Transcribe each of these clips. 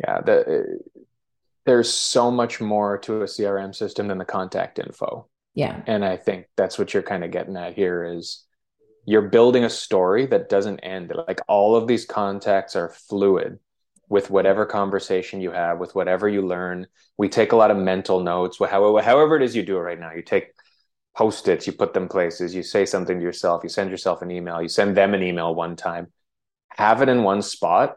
Yeah, the, uh, there's so much more to a CRM system than the contact info. Yeah. And I think that's what you're kind of getting at here is you're building a story that doesn't end. Like all of these contacts are fluid with whatever conversation you have, with whatever you learn. We take a lot of mental notes. However, however it is you do it right now, you take post-its, you put them places, you say something to yourself, you send yourself an email, you send them an email one time. Have it in one spot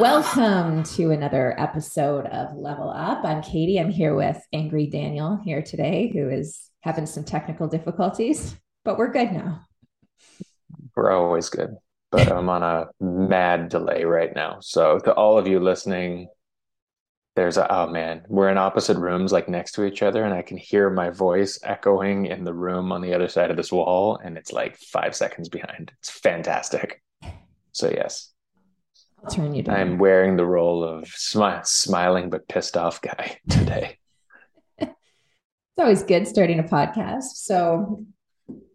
Welcome to another episode of Level Up. I'm Katie. I'm here with Angry Daniel here today, who is having some technical difficulties, but we're good now. We're always good, but I'm on a mad delay right now. So, to all of you listening, there's a oh man we're in opposite rooms like next to each other and i can hear my voice echoing in the room on the other side of this wall and it's like five seconds behind. It's fantastic. So yes. I'll turn you down. I'm wearing the role of smi- smiling but pissed off guy today. It's always good starting a podcast. So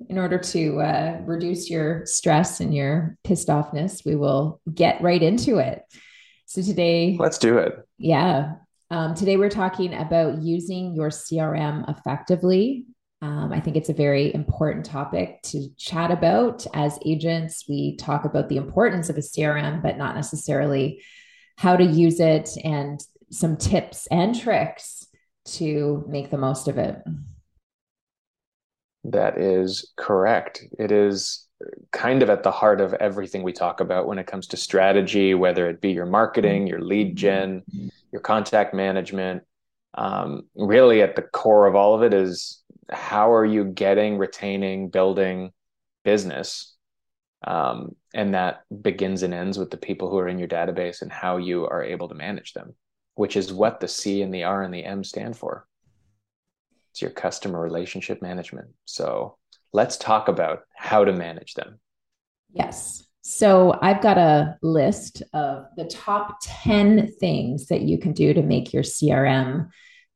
in order to uh, reduce your stress and your pissed offness we will get right into it so today, let's do it. Yeah. Um, today, we're talking about using your CRM effectively. Um, I think it's a very important topic to chat about. As agents, we talk about the importance of a CRM, but not necessarily how to use it and some tips and tricks to make the most of it. That is correct. It is kind of at the heart of everything we talk about when it comes to strategy, whether it be your marketing, your lead gen, your contact management. Um, really, at the core of all of it is how are you getting, retaining, building business? Um, and that begins and ends with the people who are in your database and how you are able to manage them, which is what the C and the R and the M stand for. It's your customer relationship management. So, let's talk about how to manage them. Yes. So I've got a list of the top 10 things that you can do to make your CRM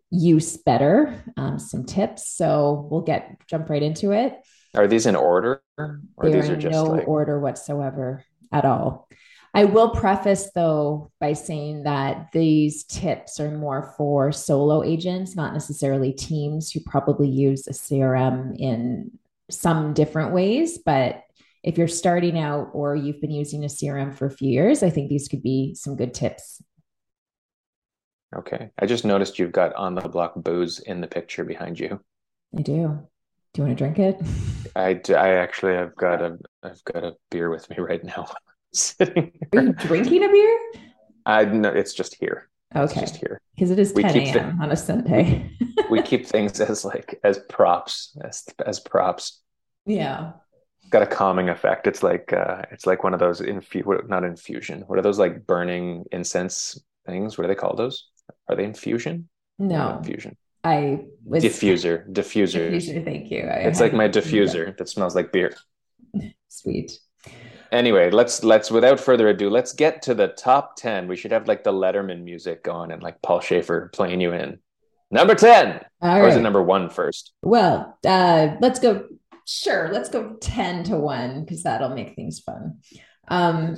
use better, um, some tips. So we'll get jump right into it. Are these in order or They're these are just no like... order whatsoever at all. I will preface though by saying that these tips are more for solo agents, not necessarily teams who probably use a CRM in some different ways, but if you're starting out or you've been using a CRM for a few years, I think these could be some good tips. Okay. I just noticed you've got on the block booze in the picture behind you. I do. Do you want to drink it? I, I actually I've got a I've got a beer with me right now. Sitting Are you drinking a beer? I no, it's just here. Okay. It's just here. Because it is 10 a.m. on a Sunday. we keep things as like as props, as as props. Yeah. Got a calming effect. It's like uh it's like one of those infu not infusion. What are those like burning incense things? What do they call those? Are they infusion? No. infusion. I was diffuser. Diffuser. Diffuser, thank you. I it's like my diffuser that smells like beer. Sweet. Anyway, let's let's without further ado, let's get to the top 10. We should have like the Letterman music going and like Paul Shaffer playing you in. Number 10. All or right. is it number one first? Well, uh, let's go sure, let's go 10 to 1 because that'll make things fun. Um,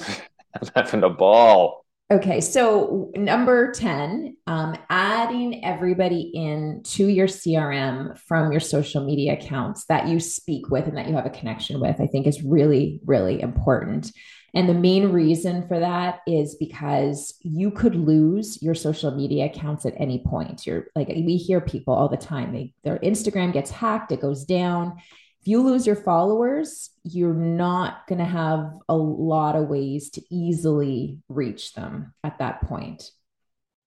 I'm having a ball. Okay, so number 10, um, adding everybody in to your CRM from your social media accounts that you speak with and that you have a connection with, I think is really, really important. And the main reason for that is because you could lose your social media accounts at any point. You're like, we hear people all the time, they, their Instagram gets hacked, it goes down if you lose your followers, you're not going to have a lot of ways to easily reach them at that point.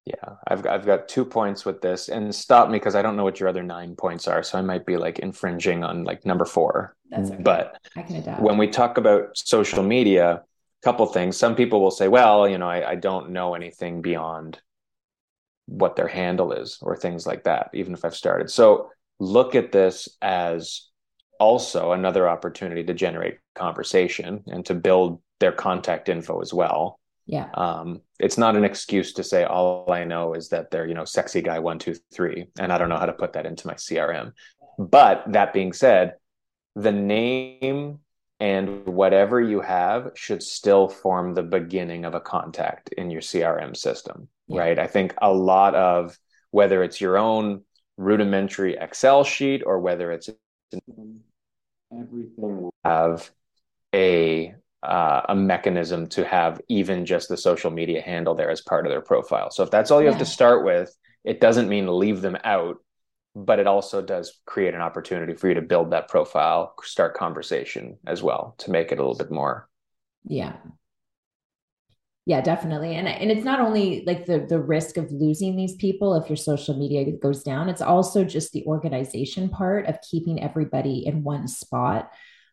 Yeah, I've I've got two points with this, and stop me because I don't know what your other nine points are, so I might be like infringing on like number four. That's okay. But I can adapt. when we talk about social media, a couple things. Some people will say, "Well, you know, I, I don't know anything beyond what their handle is, or things like that." Even if I've started, so look at this as also another opportunity to generate conversation and to build their contact info as well. Yeah. Um, it's not an excuse to say all I know is that they're, you know, sexy guy one, two, three, and I don't know how to put that into my CRM. But that being said, the name and whatever you have should still form the beginning of a contact in your CRM system, yeah. right? I think a lot of whether it's your own rudimentary Excel sheet or whether it's everything will have a uh, a mechanism to have even just the social media handle there as part of their profile. So if that's all you yeah. have to start with, it doesn't mean leave them out, but it also does create an opportunity for you to build that profile, start conversation as well to make it a little bit more. Yeah. Yeah, definitely. And and it's not only like the the risk of losing these people if your social media goes down, it's also just the organization part of keeping everybody in one spot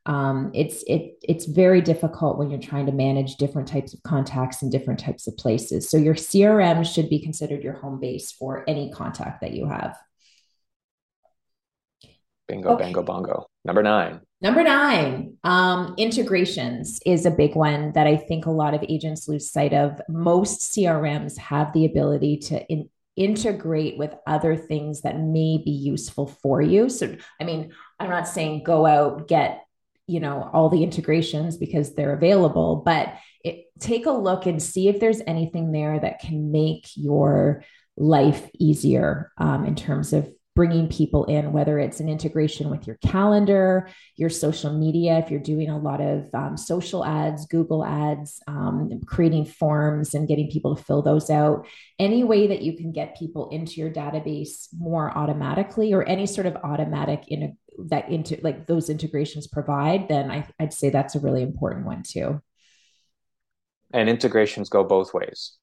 um, it's it it's very difficult when you're trying to manage different types of contacts in different types of places. So your CRM should be considered your home base for any contact that you have. Bingo, okay. bango, bongo. Number nine. Number nine, um, integrations is a big one that I think a lot of agents lose sight of. Most CRMs have the ability to in, integrate with other things that may be useful for you. So, I mean, I'm not saying go out, get you know all the integrations because they're available but it, take a look and see if there's anything there that can make your life easier um, in terms of bringing people in whether it's an integration with your calendar your social media if you're doing a lot of um, social ads google ads um, creating forms and getting people to fill those out any way that you can get people into your database more automatically or any sort of automatic in that into like those integrations provide, then I, I'd say that's a really important one too. And integrations go both ways,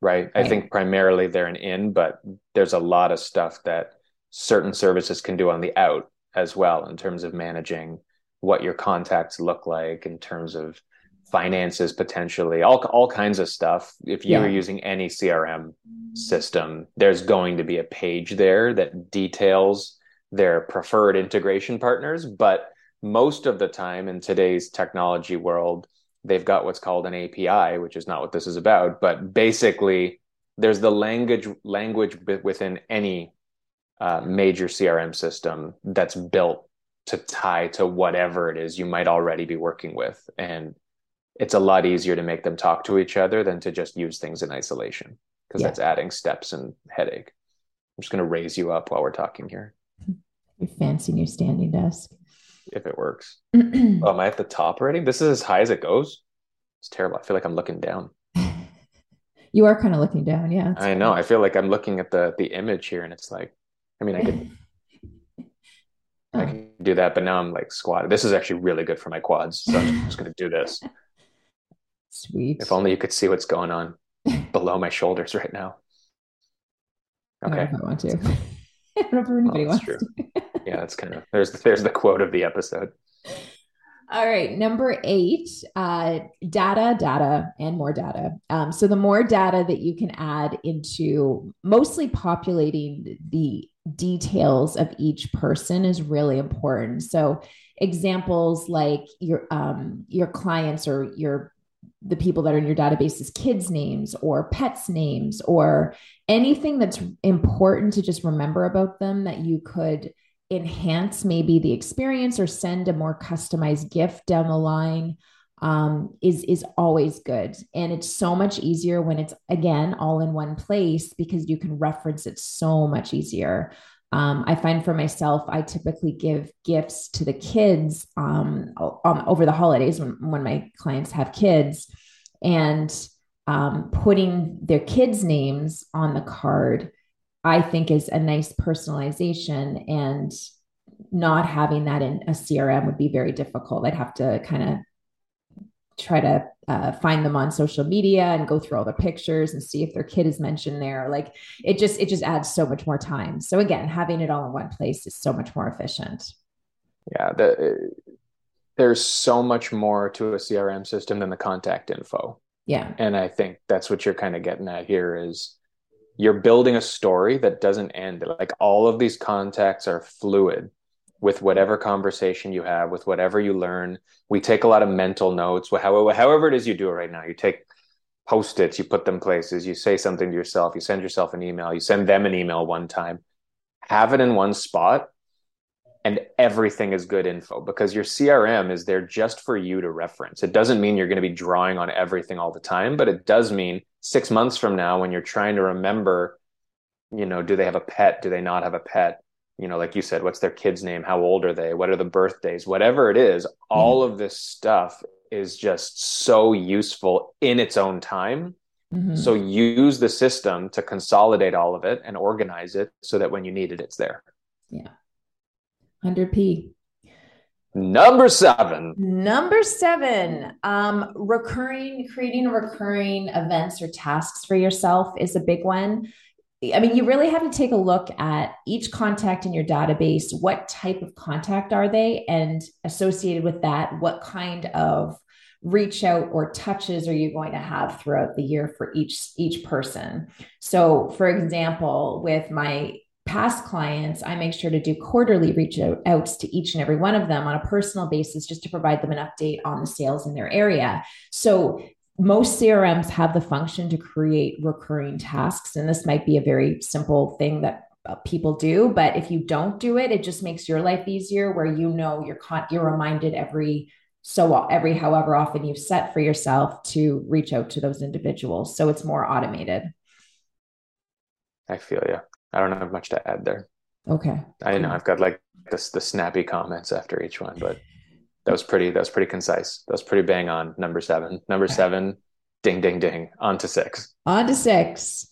right? right? I think primarily they're an in, but there's a lot of stuff that certain services can do on the out as well in terms of managing what your contacts look like in terms of finances potentially all all kinds of stuff if you yeah. are using any crm system there's going to be a page there that details their preferred integration partners. But most of the time in today's technology world, they've got what's called an API, which is not what this is about. But basically, there's the language language within any uh, major CRM system that's built to tie to whatever it is you might already be working with, and it's a lot easier to make them talk to each other than to just use things in isolation because yeah. that's adding steps and headache. I'm just going to raise you up while we're talking here. Your fancy new standing desk. If it works. oh, am I at the top already? This is as high as it goes. It's terrible. I feel like I'm looking down. you are kind of looking down, yeah. I know. I feel like I'm looking at the the image here, and it's like, I mean, I could. oh. I can do that, but now I'm like squatted. This is actually really good for my quads, so I'm just going to do this. Sweet. If only you could see what's going on below my shoulders right now. Okay. I, I want to. I don't know if anybody wants true. to yeah, that's kind of there's there's the quote of the episode. All right, number eight, uh, data, data, and more data. Um, so the more data that you can add into mostly populating the details of each person is really important. So examples like your um, your clients or your the people that are in your databases kids names or pets names or anything that's important to just remember about them that you could enhance maybe the experience or send a more customized gift down the line um, is is always good. And it's so much easier when it's again all in one place because you can reference it so much easier. Um, i find for myself i typically give gifts to the kids um, over the holidays when, when my clients have kids and um, putting their kids names on the card I think is a nice personalization and not having that in a CRM would be very difficult. I'd have to kind of try to uh, find them on social media and go through all the pictures and see if their kid is mentioned there. Like it just it just adds so much more time. So again having it all in one place is so much more efficient. Yeah the, there's so much more to a crm system than the contact info. Yeah. And i think that's what you're kind of getting at here is you're building a story that doesn't end like all of these contacts are fluid with whatever conversation you have, with whatever you learn. We take a lot of mental notes, however, however it is you do it right now. You take post its, you put them places, you say something to yourself, you send yourself an email, you send them an email one time. Have it in one spot, and everything is good info because your CRM is there just for you to reference. It doesn't mean you're going to be drawing on everything all the time, but it does mean six months from now, when you're trying to remember, you know, do they have a pet? Do they not have a pet? you know like you said what's their kid's name how old are they what are the birthdays whatever it is all mm-hmm. of this stuff is just so useful in its own time mm-hmm. so use the system to consolidate all of it and organize it so that when you need it it's there yeah 100p number seven number seven um recurring creating recurring events or tasks for yourself is a big one I mean, you really have to take a look at each contact in your database. What type of contact are they? And associated with that, what kind of reach out or touches are you going to have throughout the year for each each person so for example with my past clients i make sure to do quarterly reach outs to each and every one of them on a personal basis just to provide them an update on the sales in their area so most CRMs have the function to create recurring tasks. And this might be a very simple thing that uh, people do, but if you don't do it, it just makes your life easier where you know you're you're reminded every so every however often you've set for yourself to reach out to those individuals. So it's more automated. I feel you. I don't have much to add there. Okay. I know. I've got like this the snappy comments after each one, but that was pretty that was pretty concise. That was pretty bang on. Number seven. Number seven ding ding ding. On to six. On to six.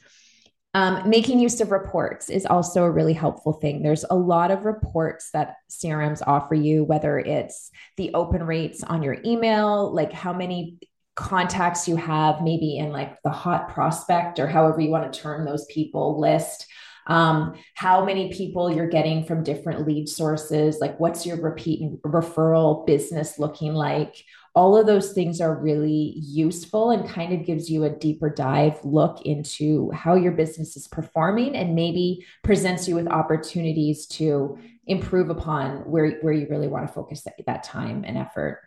Um, making use of reports is also a really helpful thing. There's a lot of reports that CRMs offer you, whether it's the open rates on your email, like how many contacts you have, maybe in like the hot prospect or however you want to term those people list um, how many people you're getting from different lead sources, like what's your repeat referral business looking like. All of those things are really useful and kind of gives you a deeper dive look into how your business is performing and maybe presents you with opportunities to improve upon where, where you really want to focus that, that time and effort.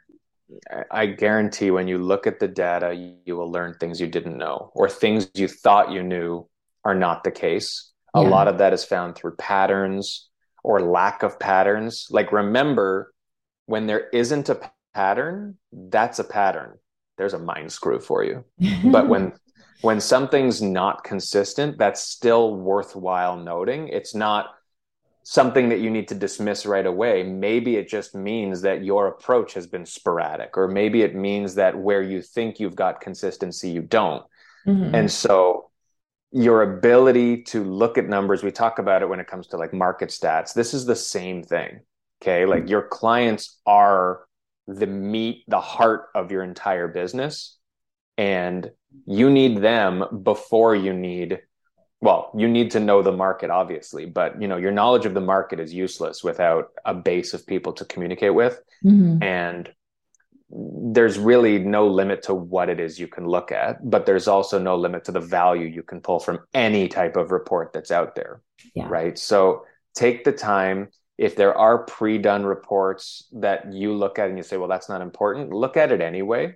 I guarantee when you look at the data, you will learn things you didn't know or things you thought you knew are not the case. A yeah. lot of that is found through patterns or lack of patterns. Like, remember, when there isn't a pattern, that's a pattern. There's a mind screw for you. but when when something's not consistent, that's still worthwhile noting. It's not something that you need to dismiss right away. Maybe it just means that your approach has been sporadic, or maybe it means that where you think you've got consistency, you don't. Mm-hmm. And so your ability to look at numbers we talk about it when it comes to like market stats. This is the same thing okay? Like your clients are the meat the heart of your entire business and you need them before you need well you need to know the market obviously but you know your knowledge of the market is useless without a base of people to communicate with. Mm-hmm. and there's really no limit to what it is you can look at, but there's also no limit to the value you can pull from any type of report that's out there. Yeah. Right. So take the time. If there are pre done reports that you look at and you say, well, that's not important, look at it anyway.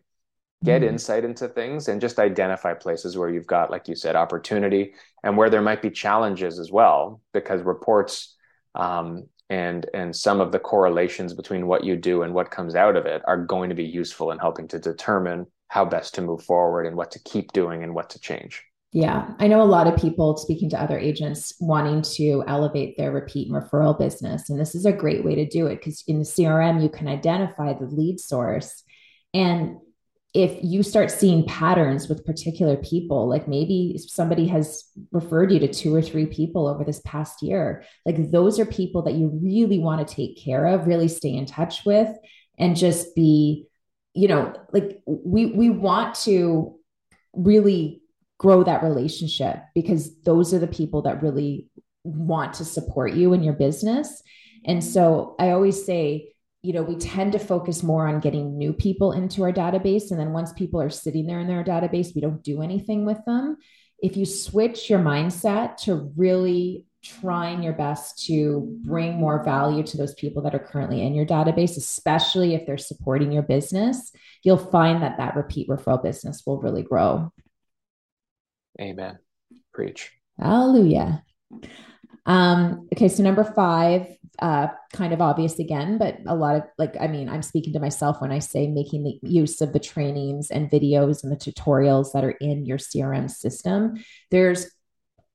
Get mm-hmm. insight into things and just identify places where you've got, like you said, opportunity and where there might be challenges as well, because reports um, and and some of the correlations between what you do and what comes out of it are going to be useful in helping to determine how best to move forward and what to keep doing and what to change. Yeah. I know a lot of people speaking to other agents wanting to elevate their repeat and referral business and this is a great way to do it because in the crm you can identify the lead source and if you start seeing patterns with particular people, like maybe somebody has referred you to two or three people over this past year, like those are people that you really want to take care of, really stay in touch with, and just be you know, like we we want to really grow that relationship because those are the people that really want to support you in your business. And so I always say, you know, we tend to focus more on getting new people into our database. And then once people are sitting there in their database, we don't do anything with them. If you switch your mindset to really trying your best to bring more value to those people that are currently in your database, especially if they're supporting your business, you'll find that that repeat referral business will really grow. Amen. Preach. Hallelujah. Um, okay, so number five, uh, kind of obvious again, but a lot of like, I mean, I'm speaking to myself when I say making the use of the trainings and videos and the tutorials that are in your CRM system. There's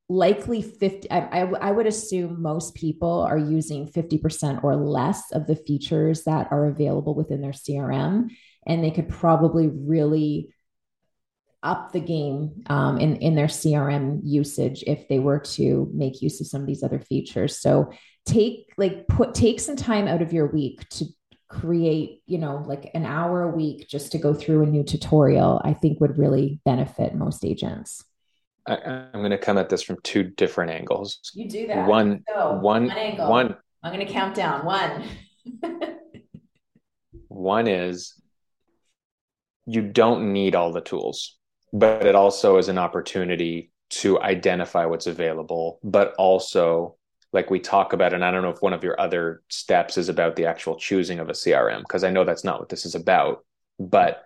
likely 50 I, I, I, would assume most people are using 50% or less of the features that are available within their crm and they could probably really up the game um, in, in their crm usage if they were to make use of some of these other features so take like put take some time out of your week to create you know like an hour a week just to go through a new tutorial i think would really benefit most agents I, am going to come at this from two different angles. You do that. One, so, one, one, one. I'm going to count down. One. one is you don't need all the tools, but it also is an opportunity to identify what's available, but also like we talk about, and I don't know if one of your other steps is about the actual choosing of a CRM, because I know that's not what this is about, but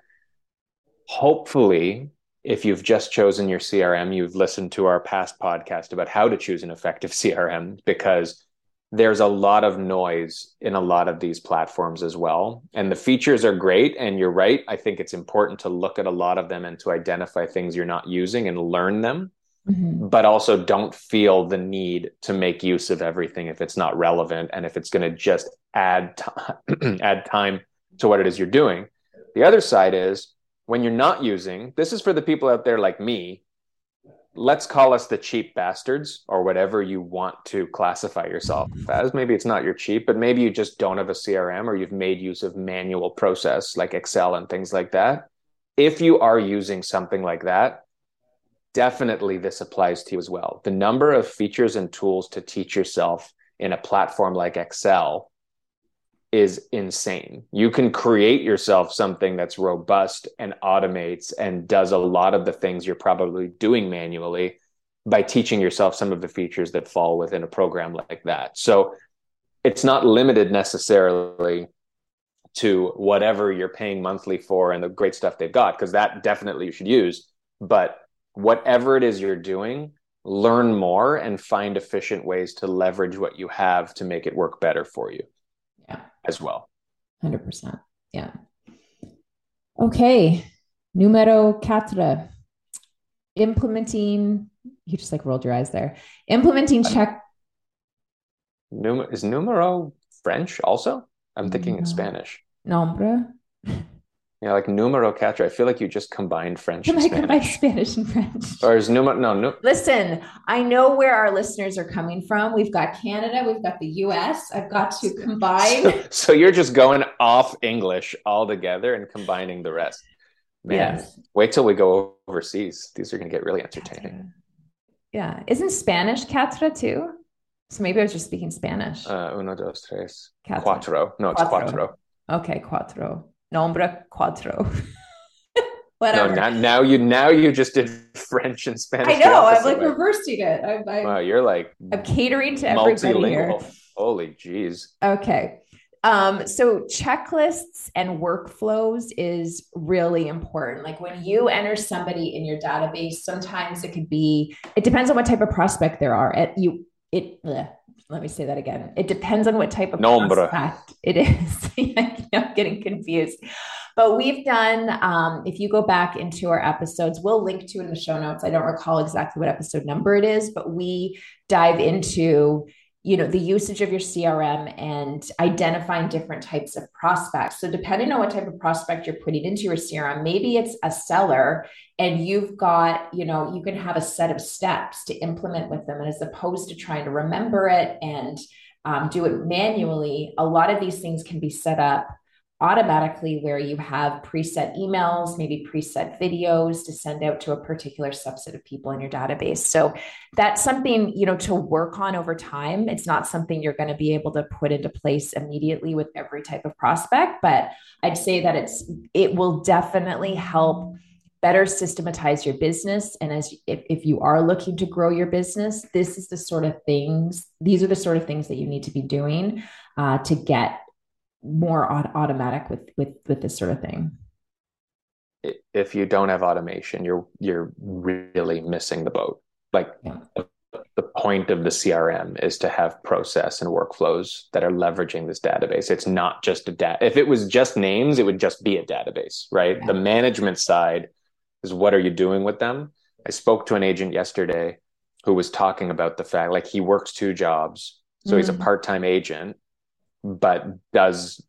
hopefully if you've just chosen your CRM, you've listened to our past podcast about how to choose an effective CRM because there's a lot of noise in a lot of these platforms as well. And the features are great. And you're right. I think it's important to look at a lot of them and to identify things you're not using and learn them. Mm-hmm. But also don't feel the need to make use of everything if it's not relevant and if it's going to just add t- add time to what it is you're doing. The other side is when you're not using, this is for the people out there like me. Let's call us the cheap bastards or whatever you want to classify yourself as. Maybe it's not your cheap, but maybe you just don't have a CRM or you've made use of manual process like Excel and things like that. If you are using something like that, definitely this applies to you as well. The number of features and tools to teach yourself in a platform like Excel is insane. You can create yourself something that's robust and automates and does a lot of the things you're probably doing manually by teaching yourself some of the features that fall within a program like that. So it's not limited necessarily to whatever you're paying monthly for and the great stuff they've got, because that definitely you should use. But whatever it is you're doing, learn more and find efficient ways to leverage what you have to make it work better for you Yeah. as well. 100%. Yeah. Okay. Numero cuatro. Implementing, you just like rolled your eyes there. Implementing uh, check. Num- is numero French also? I'm thinking no. in Spanish. Nombre. Yeah, like numero cuatro. I feel like you just combined French and Spanish. combined Spanish and French. Or is numero no, no Listen, I know where our listeners are coming from. We've got Canada, we've got the US. I've got to combine. So, so you're just going off English altogether and combining the rest. Man, yes. wait till we go overseas. These are going to get really entertaining. Yeah. Isn't Spanish cuatro too? So maybe I was just speaking Spanish. Uh, uno, dos, tres. Cuatro. Cuatro. No, it's cuatro. cuatro. Okay, cuatro nombre cuatro. Whatever. No, now, now, you now you just did French and Spanish. I know. I'm like way. reversing it. I'm, I'm, wow, you're like I'm catering to everybody here. Holy jeez. Okay. Um, so checklists and workflows is really important. Like when you enter somebody in your database, sometimes it could be. It depends on what type of prospect there are. At you, it. Ugh, let me say that again. It depends on what type of Nombre. prospect it is. I'm getting confused. But we've done, um, if you go back into our episodes, we'll link to it in the show notes. I don't recall exactly what episode number it is, but we dive into you know the usage of your crm and identifying different types of prospects. So depending on what type of prospect you're putting into your crm maybe it's a seller and you've got you know you can have a set of steps to implement with them. And as opposed to trying to remember it and um, do it manually a lot of these things can be set up automatically where you have preset emails, maybe preset videos to send out to a particular subset of people in your database. So that's something, you know, to work on over time. It's not something you're going to be able to put into place immediately with every type of prospect, but I'd say that it's it will definitely help better systematize your business and as if, if you are looking to grow your business this is the sort of things these are the sort of things that you need to be doing uh, to get more automatic with with with this sort of thing if you don't have automation you're you're really missing the boat like yeah. the point of the crm is to have process and workflows that are leveraging this database it's not just a data if it was just names it would just be a database right yeah. the management side is what are you doing with them i spoke to an agent yesterday who was talking about the fact like he works two jobs so mm. he's a mm-hmm. part-time agent but does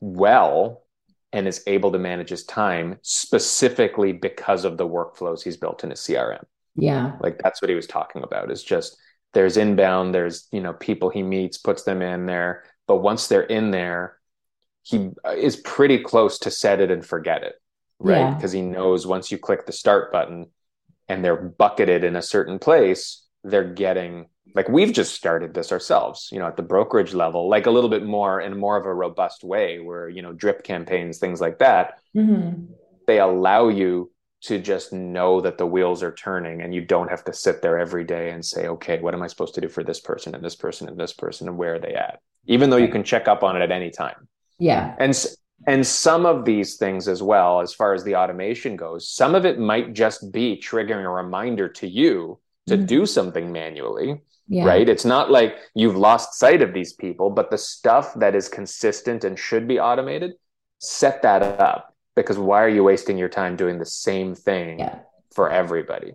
well and is able to manage his time specifically because of the workflows he's built in his CRM. Yeah. Like that's what he was talking about is just there's inbound, there's, you know, people he meets, puts them in there, but once they're in there, he uh, is pretty close to set it and forget it, right? Because yeah. he knows once you click the start button and they're bucketed in a certain place, they're getting like we've just started this ourselves you know at the brokerage level like a little bit more in more of a robust way where you know drip campaigns things like that. Mm-hmm. they allow you to just know that the wheels are turning and you don't have to sit there every day and say okay what am i supposed to do for this person and this person and this person and where are they at? Even though you can check up on it at any time. Yeah. And and some of these things as well as far as the automation goes some of it might just be triggering a reminder to you to mm-hmm. do something manually yeah. right? It's not like you've lost sight of these people, but the stuff that is consistent and should be automated, set that up because why are you wasting your time doing the same thing yeah. for everybody?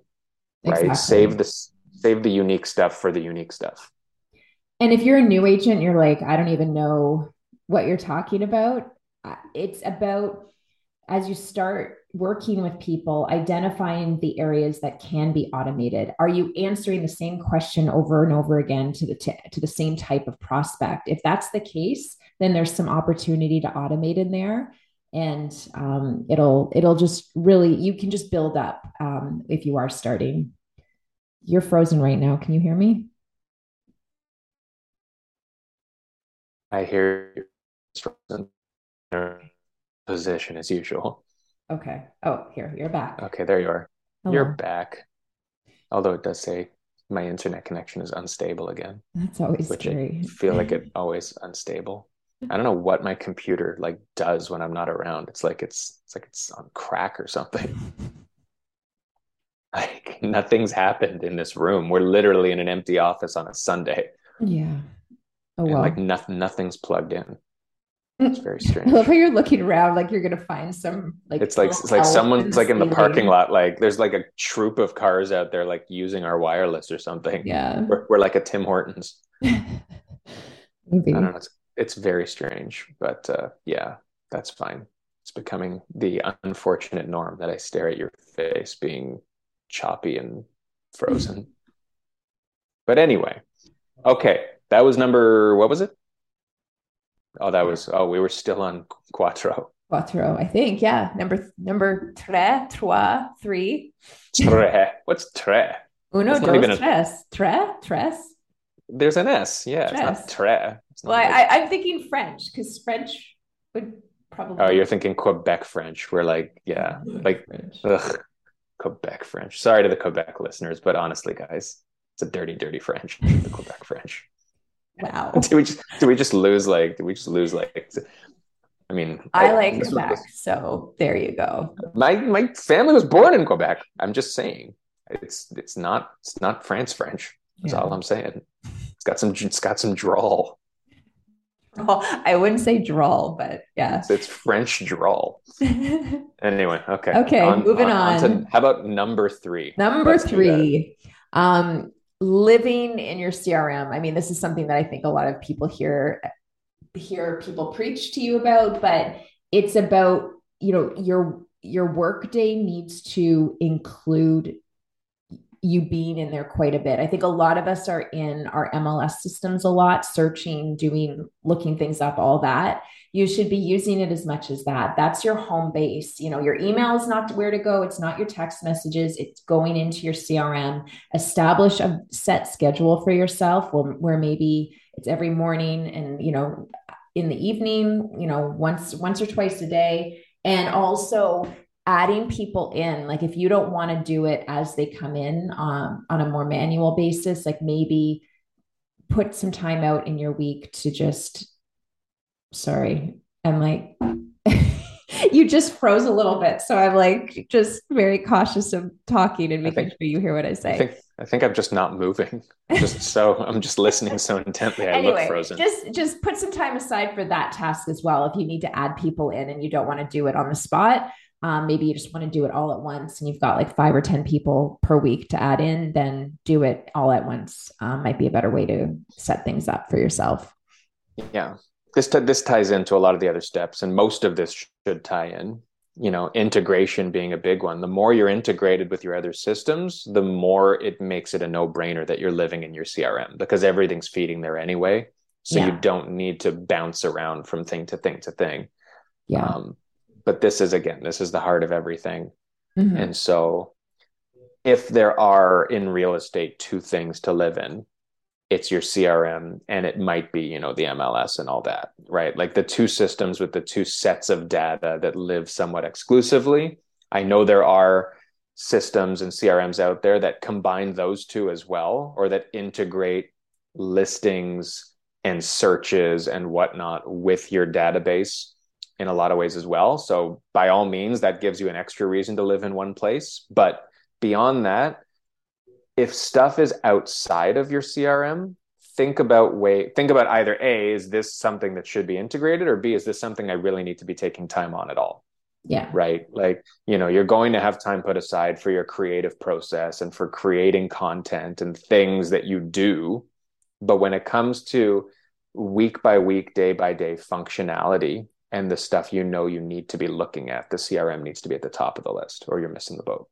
Exactly. Right? Save the save the unique stuff for the unique stuff. And if you're a new agent, you're like, I don't even know what you're talking about. Uh, it's about as you start working with people, identifying the areas that can be automated. Are you answering the same question over and over again to the t- to the same type of prospect? If that's the case, then there's some opportunity to automate in there, and um, it'll it'll just really you can just build up um, if you are starting. You're frozen right now. Can you hear me? I hear you position as usual. Okay. Oh, here, you're back. Okay, there you are. Hello. You're back. Although it does say my internet connection is unstable again. That's always which scary. I feel like it always unstable. I don't know what my computer like does when I'm not around. It's like it's it's like it's on crack or something. like nothing's happened in this room. We're literally in an empty office on a Sunday. Yeah. Oh well. Like nothing nothing's plugged in. It's very strange. I love how you're looking around like you're gonna find some like it's like it's like someone's like in the parking lot, like there's like a troop of cars out there like using our wireless or something. Yeah. We're, we're like a Tim Hortons. Maybe. I don't know. It's it's very strange, but uh, yeah, that's fine. It's becoming the unfortunate norm that I stare at your face being choppy and frozen. but anyway, okay, that was number what was it? Oh, that was oh, we were still on Quattro. Quattro, I think. Yeah. Number number tre, trois, three. Tre. What's tre? Uno, dos, tres. A... Tre, tres. There's an S. Yeah, tres. it's not tre. It's not well, like... I, I'm thinking French because French would probably. Oh, you're thinking Quebec French. We're like, yeah, like ugh, Quebec French. Sorry to the Quebec listeners, but honestly, guys, it's a dirty, dirty French. The Quebec French. Wow. do we just do we just lose like do we just lose like I mean I like Quebec, was, so there you go. My my family was born in Quebec. I'm just saying. It's it's not it's not France French. That's yeah. all I'm saying. It's got some it's got some drawl. Well, I wouldn't say drawl, but yeah. It's, it's French drawl. anyway, okay. Okay, on, moving on. on. To, how about number three? Number Let's three. Um, living in your CRM. I mean, this is something that I think a lot of people hear hear people preach to you about, but it's about, you know, your your workday needs to include you being in there quite a bit. I think a lot of us are in our MLS systems a lot, searching, doing, looking things up, all that. You should be using it as much as that. That's your home base. You know, your email is not where to go. It's not your text messages. It's going into your CRM. Establish a set schedule for yourself where, maybe it's every morning and, you know, in the evening, you know, once, once or twice a day. And also adding people in like if you don't want to do it as they come in um, on a more manual basis like maybe put some time out in your week to just sorry i'm like you just froze a little bit so i'm like just very cautious of talking and making think, sure you hear what i say I think, I think i'm just not moving just so i'm just listening so intently i anyway, look frozen just just put some time aside for that task as well if you need to add people in and you don't want to do it on the spot um, maybe you just want to do it all at once and you've got like five or 10 people per week to add in, then do it all at once. Um, might be a better way to set things up for yourself. Yeah. This, t- this ties into a lot of the other steps, and most of this should tie in. You know, integration being a big one. The more you're integrated with your other systems, the more it makes it a no brainer that you're living in your CRM because everything's feeding there anyway. So yeah. you don't need to bounce around from thing to thing to thing. Yeah. Um, but this is again this is the heart of everything mm-hmm. and so if there are in real estate two things to live in it's your crm and it might be you know the mls and all that right like the two systems with the two sets of data that live somewhat exclusively i know there are systems and crms out there that combine those two as well or that integrate listings and searches and whatnot with your database in a lot of ways as well. So by all means, that gives you an extra reason to live in one place. But beyond that, if stuff is outside of your CRM, think about way think about either A, is this something that should be integrated, or B, is this something I really need to be taking time on at all? Yeah. Right. Like, you know, you're going to have time put aside for your creative process and for creating content and things that you do. But when it comes to week by week, day by day functionality, and the stuff you know you need to be looking at, the CRM needs to be at the top of the list or you're missing the boat.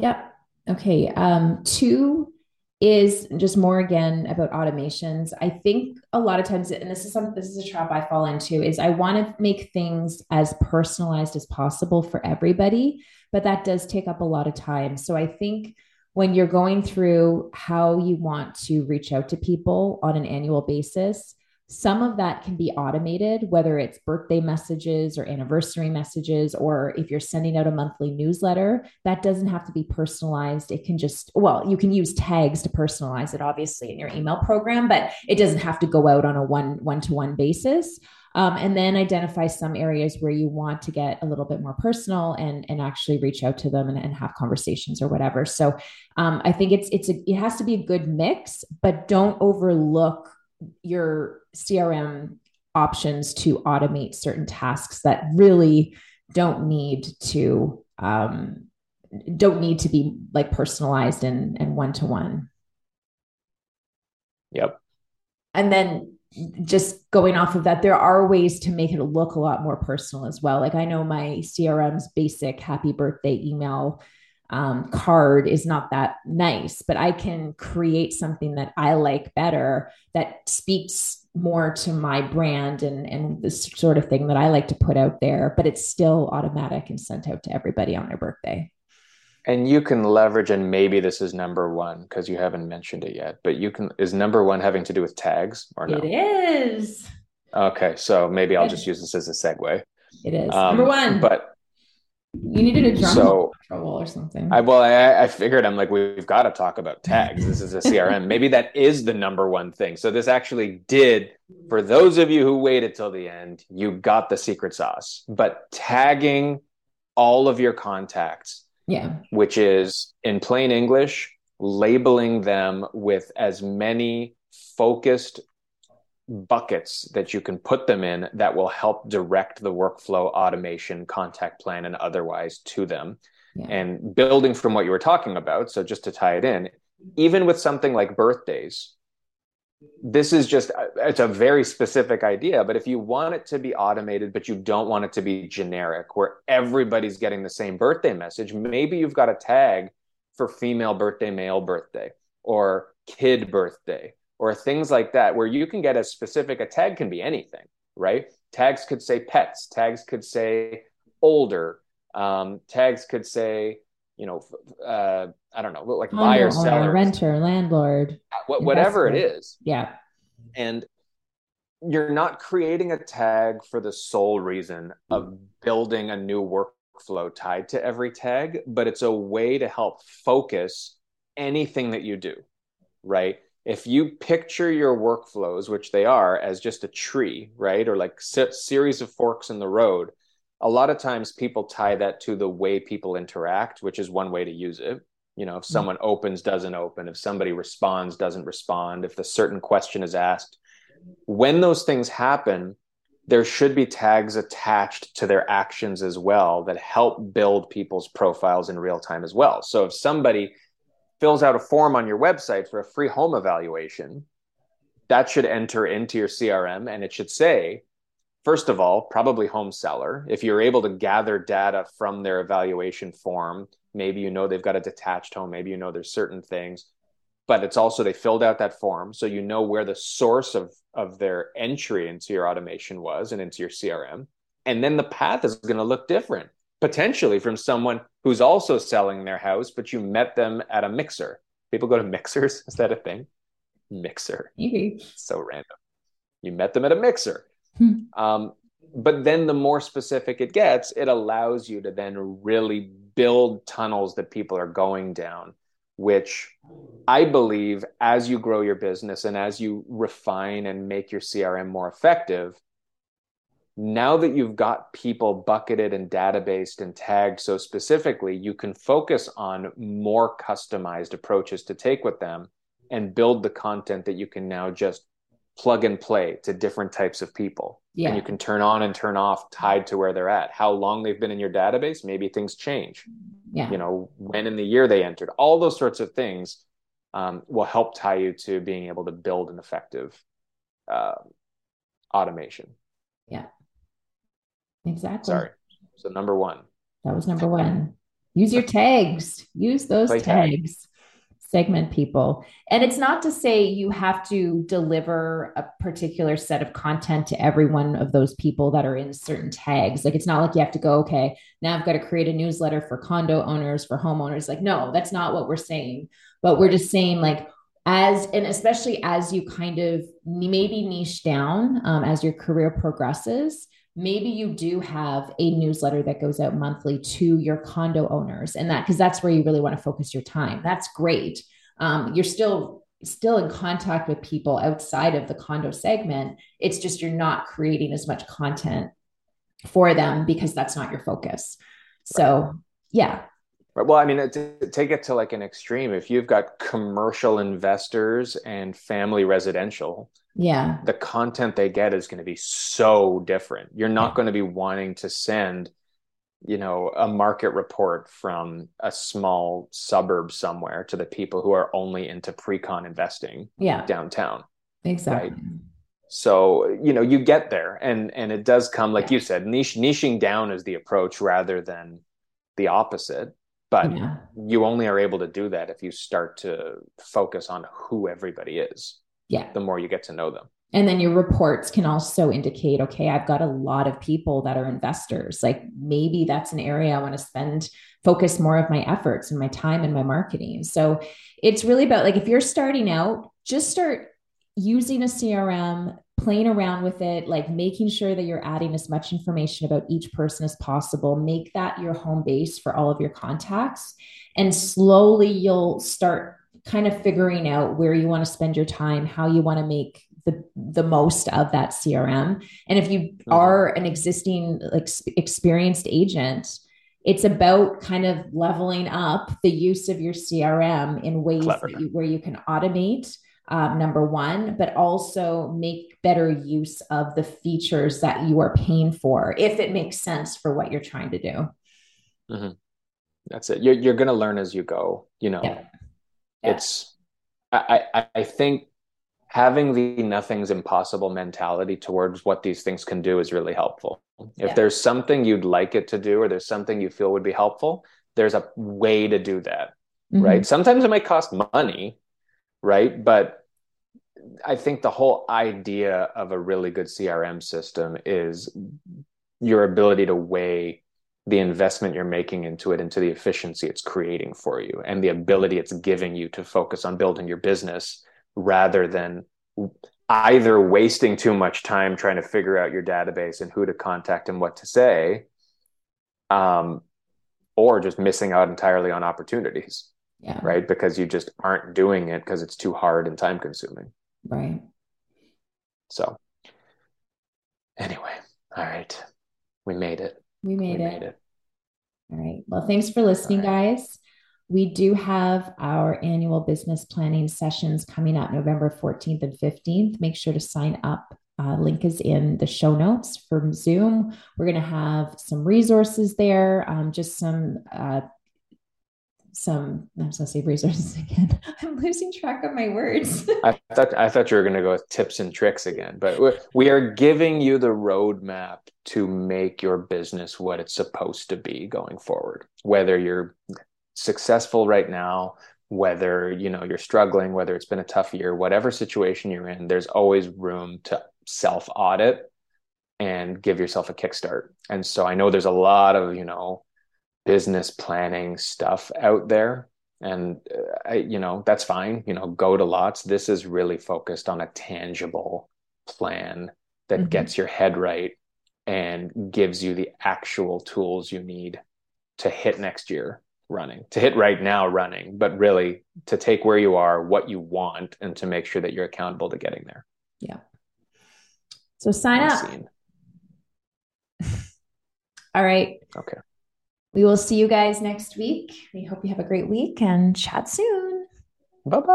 Yeah. Yeah. Okay. Um, two is just more again about automations. I think a lot of times, and this is some this is a trap I fall into, is I want to make things as personalized as possible for everybody, but that does take up a lot of time. So I think when you're going through how you want to reach out to people on an annual basis, some of that can be automated, whether it's birthday messages or anniversary messages, or if you're sending out a monthly newsletter, that doesn't have to be personalized. It can just, well, you can use tags to personalize it, obviously, in your email program, but it doesn't have to go out on a one one to one basis. Um, and then identify some areas where you want to get a little bit more personal and and actually reach out to them and, and have conversations or whatever. So um, I think it's it's a, it has to be a good mix, but don't overlook your CRM options to automate certain tasks that really don't need to um, don't need to be like personalized and and one to one. Yep. And then just going off of that, there are ways to make it look a lot more personal as well. Like I know my CRM's basic happy birthday email um, card is not that nice, but I can create something that I like better that speaks more to my brand and and this sort of thing that I like to put out there, but it's still automatic and sent out to everybody on their birthday. And you can leverage, and maybe this is number one because you haven't mentioned it yet, but you can is number one having to do with tags or no? It is. Okay, so maybe I'll just use this as a segue. It is um, number one. But you needed a drum so, roll or something. I well, I, I figured I'm like we've got to talk about tags. This is a CRM. Maybe that is the number one thing. So this actually did for those of you who waited till the end, you got the secret sauce. But tagging all of your contacts, yeah, which is in plain English, labeling them with as many focused buckets that you can put them in that will help direct the workflow automation contact plan and otherwise to them yeah. and building from what you were talking about so just to tie it in even with something like birthdays this is just it's a very specific idea but if you want it to be automated but you don't want it to be generic where everybody's getting the same birthday message maybe you've got a tag for female birthday male birthday or kid birthday or things like that where you can get as specific a tag can be anything right? Tags could say pets tags could say older um, tags could say you know uh, i don't know like Condo buyer seller. renter landlord whatever it is. Yeah. And you're not creating a tag for the sole reason of building a new workflow tied to every tag but it's a way to help focus anything that you do right if you picture your workflows, which they are, as just a tree, right, or like series of forks in the road, a lot of times people tie that to the way people interact, which is one way to use it. You know, if mm-hmm. someone mm-hmm. opens, doesn't open, if somebody responds, doesn't respond, if a certain question is asked, when those things happen, there should be tags attached to their actions as well that help build people's profiles in real time as well. So if somebody fills out a form on your website for a free home evaluation, that should enter into your CRM and it should say, first of all, probably home seller. If you're able to gather data from their evaluation form, maybe you know they've got a detached home, maybe you know there's certain things, but it's also they filled out that form. So you know where the source of, of their entry into your automation was and into your CRM. And then the path is going to look different potentially from someone who's also selling their house, but you met them at a mixer. People go to mixers. Is that a thing? Mixer. So random. You met them at a mixer. Hmm. Um, but then the more specific it gets, it allows you to then really build tunnels that people are going down, which I believe as you grow your business and as you refine and make your CRM more effective, now that you've got people bucketed and databased and tagged so specifically, you can focus on more customized approaches to take with them and build the content that you can now just plug and play to different types of people. Yeah. And you can turn on and turn off tied to where they're at. How long they've been in your database, maybe things change. Yeah. You know, when in the year they entered. All those sorts of things um, will help tie you to being able to build an effective uh, automation. Yeah. Exactly. Sorry. So number one. That was number one. Use your tags. Use those Play tags. Tag. Segment people. And it's not to say you have to deliver a particular set of content to every one of those people that are in certain tags. Like it's not like you have to go, okay, now I've got to create a newsletter for condo owners, for homeowners. Like, no, that's not what we're saying. But we're just saying, like, as and especially as you kind of maybe niche down um, as your career progresses maybe you do have a newsletter that goes out monthly to your condo owners and that because that's where you really want to focus your time. That's great. Um, you're still still in contact with people outside of the condo segment. It's just you're not creating as much content for them because that's not your focus. So yeah well, I mean, to take it to like an extreme, if you've got commercial investors and family residential, yeah, the content they get is going to be so different. You're not going to be wanting to send, you know, a market report from a small suburb somewhere to the people who are only into pre-con investing, yeah, downtown, exactly. Right? So you know, you get there, and and it does come, like yeah. you said, niche niching down is the approach rather than the opposite but yeah. you only are able to do that if you start to focus on who everybody is yeah. the more you get to know them. And then your reports can also indicate okay i've got a lot of people that are investors. Like maybe that's an area i want to spend focus more of my efforts and my time and my marketing. So it's really about like if you're starting out just start using a crm playing around with it, like making sure that you're adding as much information about each person as possible. Make that your home base for all of your contacts. And slowly you'll start kind of figuring out where you want to spend your time, how you want to make the, the most of that CRM. And if you mm-hmm. are an existing like experienced agent, it's about kind of leveling up the use of your CRM in ways you, where you can automate um, number one, but also make better use of the features that you are paying for if it makes sense for what you're trying to do. Mm-hmm. That's it. You're, you're going to learn as you go. You know, yeah. Yeah. it's, I, I, I think having the nothing's impossible mentality towards what these things can do is really helpful. If yeah. there's something you'd like it to do, or there's something you feel would be helpful, there's a way to do that. Mm-hmm. Right. Sometimes it might cost money, right? But I think the whole idea of a really good CRM system is your ability to weigh the investment you're making into it into the efficiency it's creating for you and the ability it's giving you to focus on building your business rather than either wasting too much time trying to figure out your database and who to contact and what to say um, or just missing out entirely on opportunities yeah. right because you just aren't doing it because it's too hard and time consuming right so anyway all right we made it we made, we it. made it all right well thanks for listening right. guys we do have our annual business planning sessions coming up November 14th and 15th. Make sure to sign up. Uh, link is in the show notes from Zoom. We're going to have some resources there, um, just some uh, some I was gonna say resources again. I'm losing track of my words. I thought I thought you were gonna go with tips and tricks again, but we are giving you the roadmap to make your business what it's supposed to be going forward. Whether you're successful right now whether you know you're struggling whether it's been a tough year whatever situation you're in there's always room to self audit and give yourself a kickstart and so i know there's a lot of you know business planning stuff out there. And uh, I, you know that's fine you know go to lots. This is really focused on a tangible plan that mm-hmm. gets your head right and gives you the actual tools you need to hit next year running to hit right now running but really to take where you are what you want and to make sure that you're accountable to getting there. Yeah. So sign up. all right. Okay we will see you guys next week. We hope you have a great week and chat soon. Bye-bye.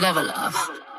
Bye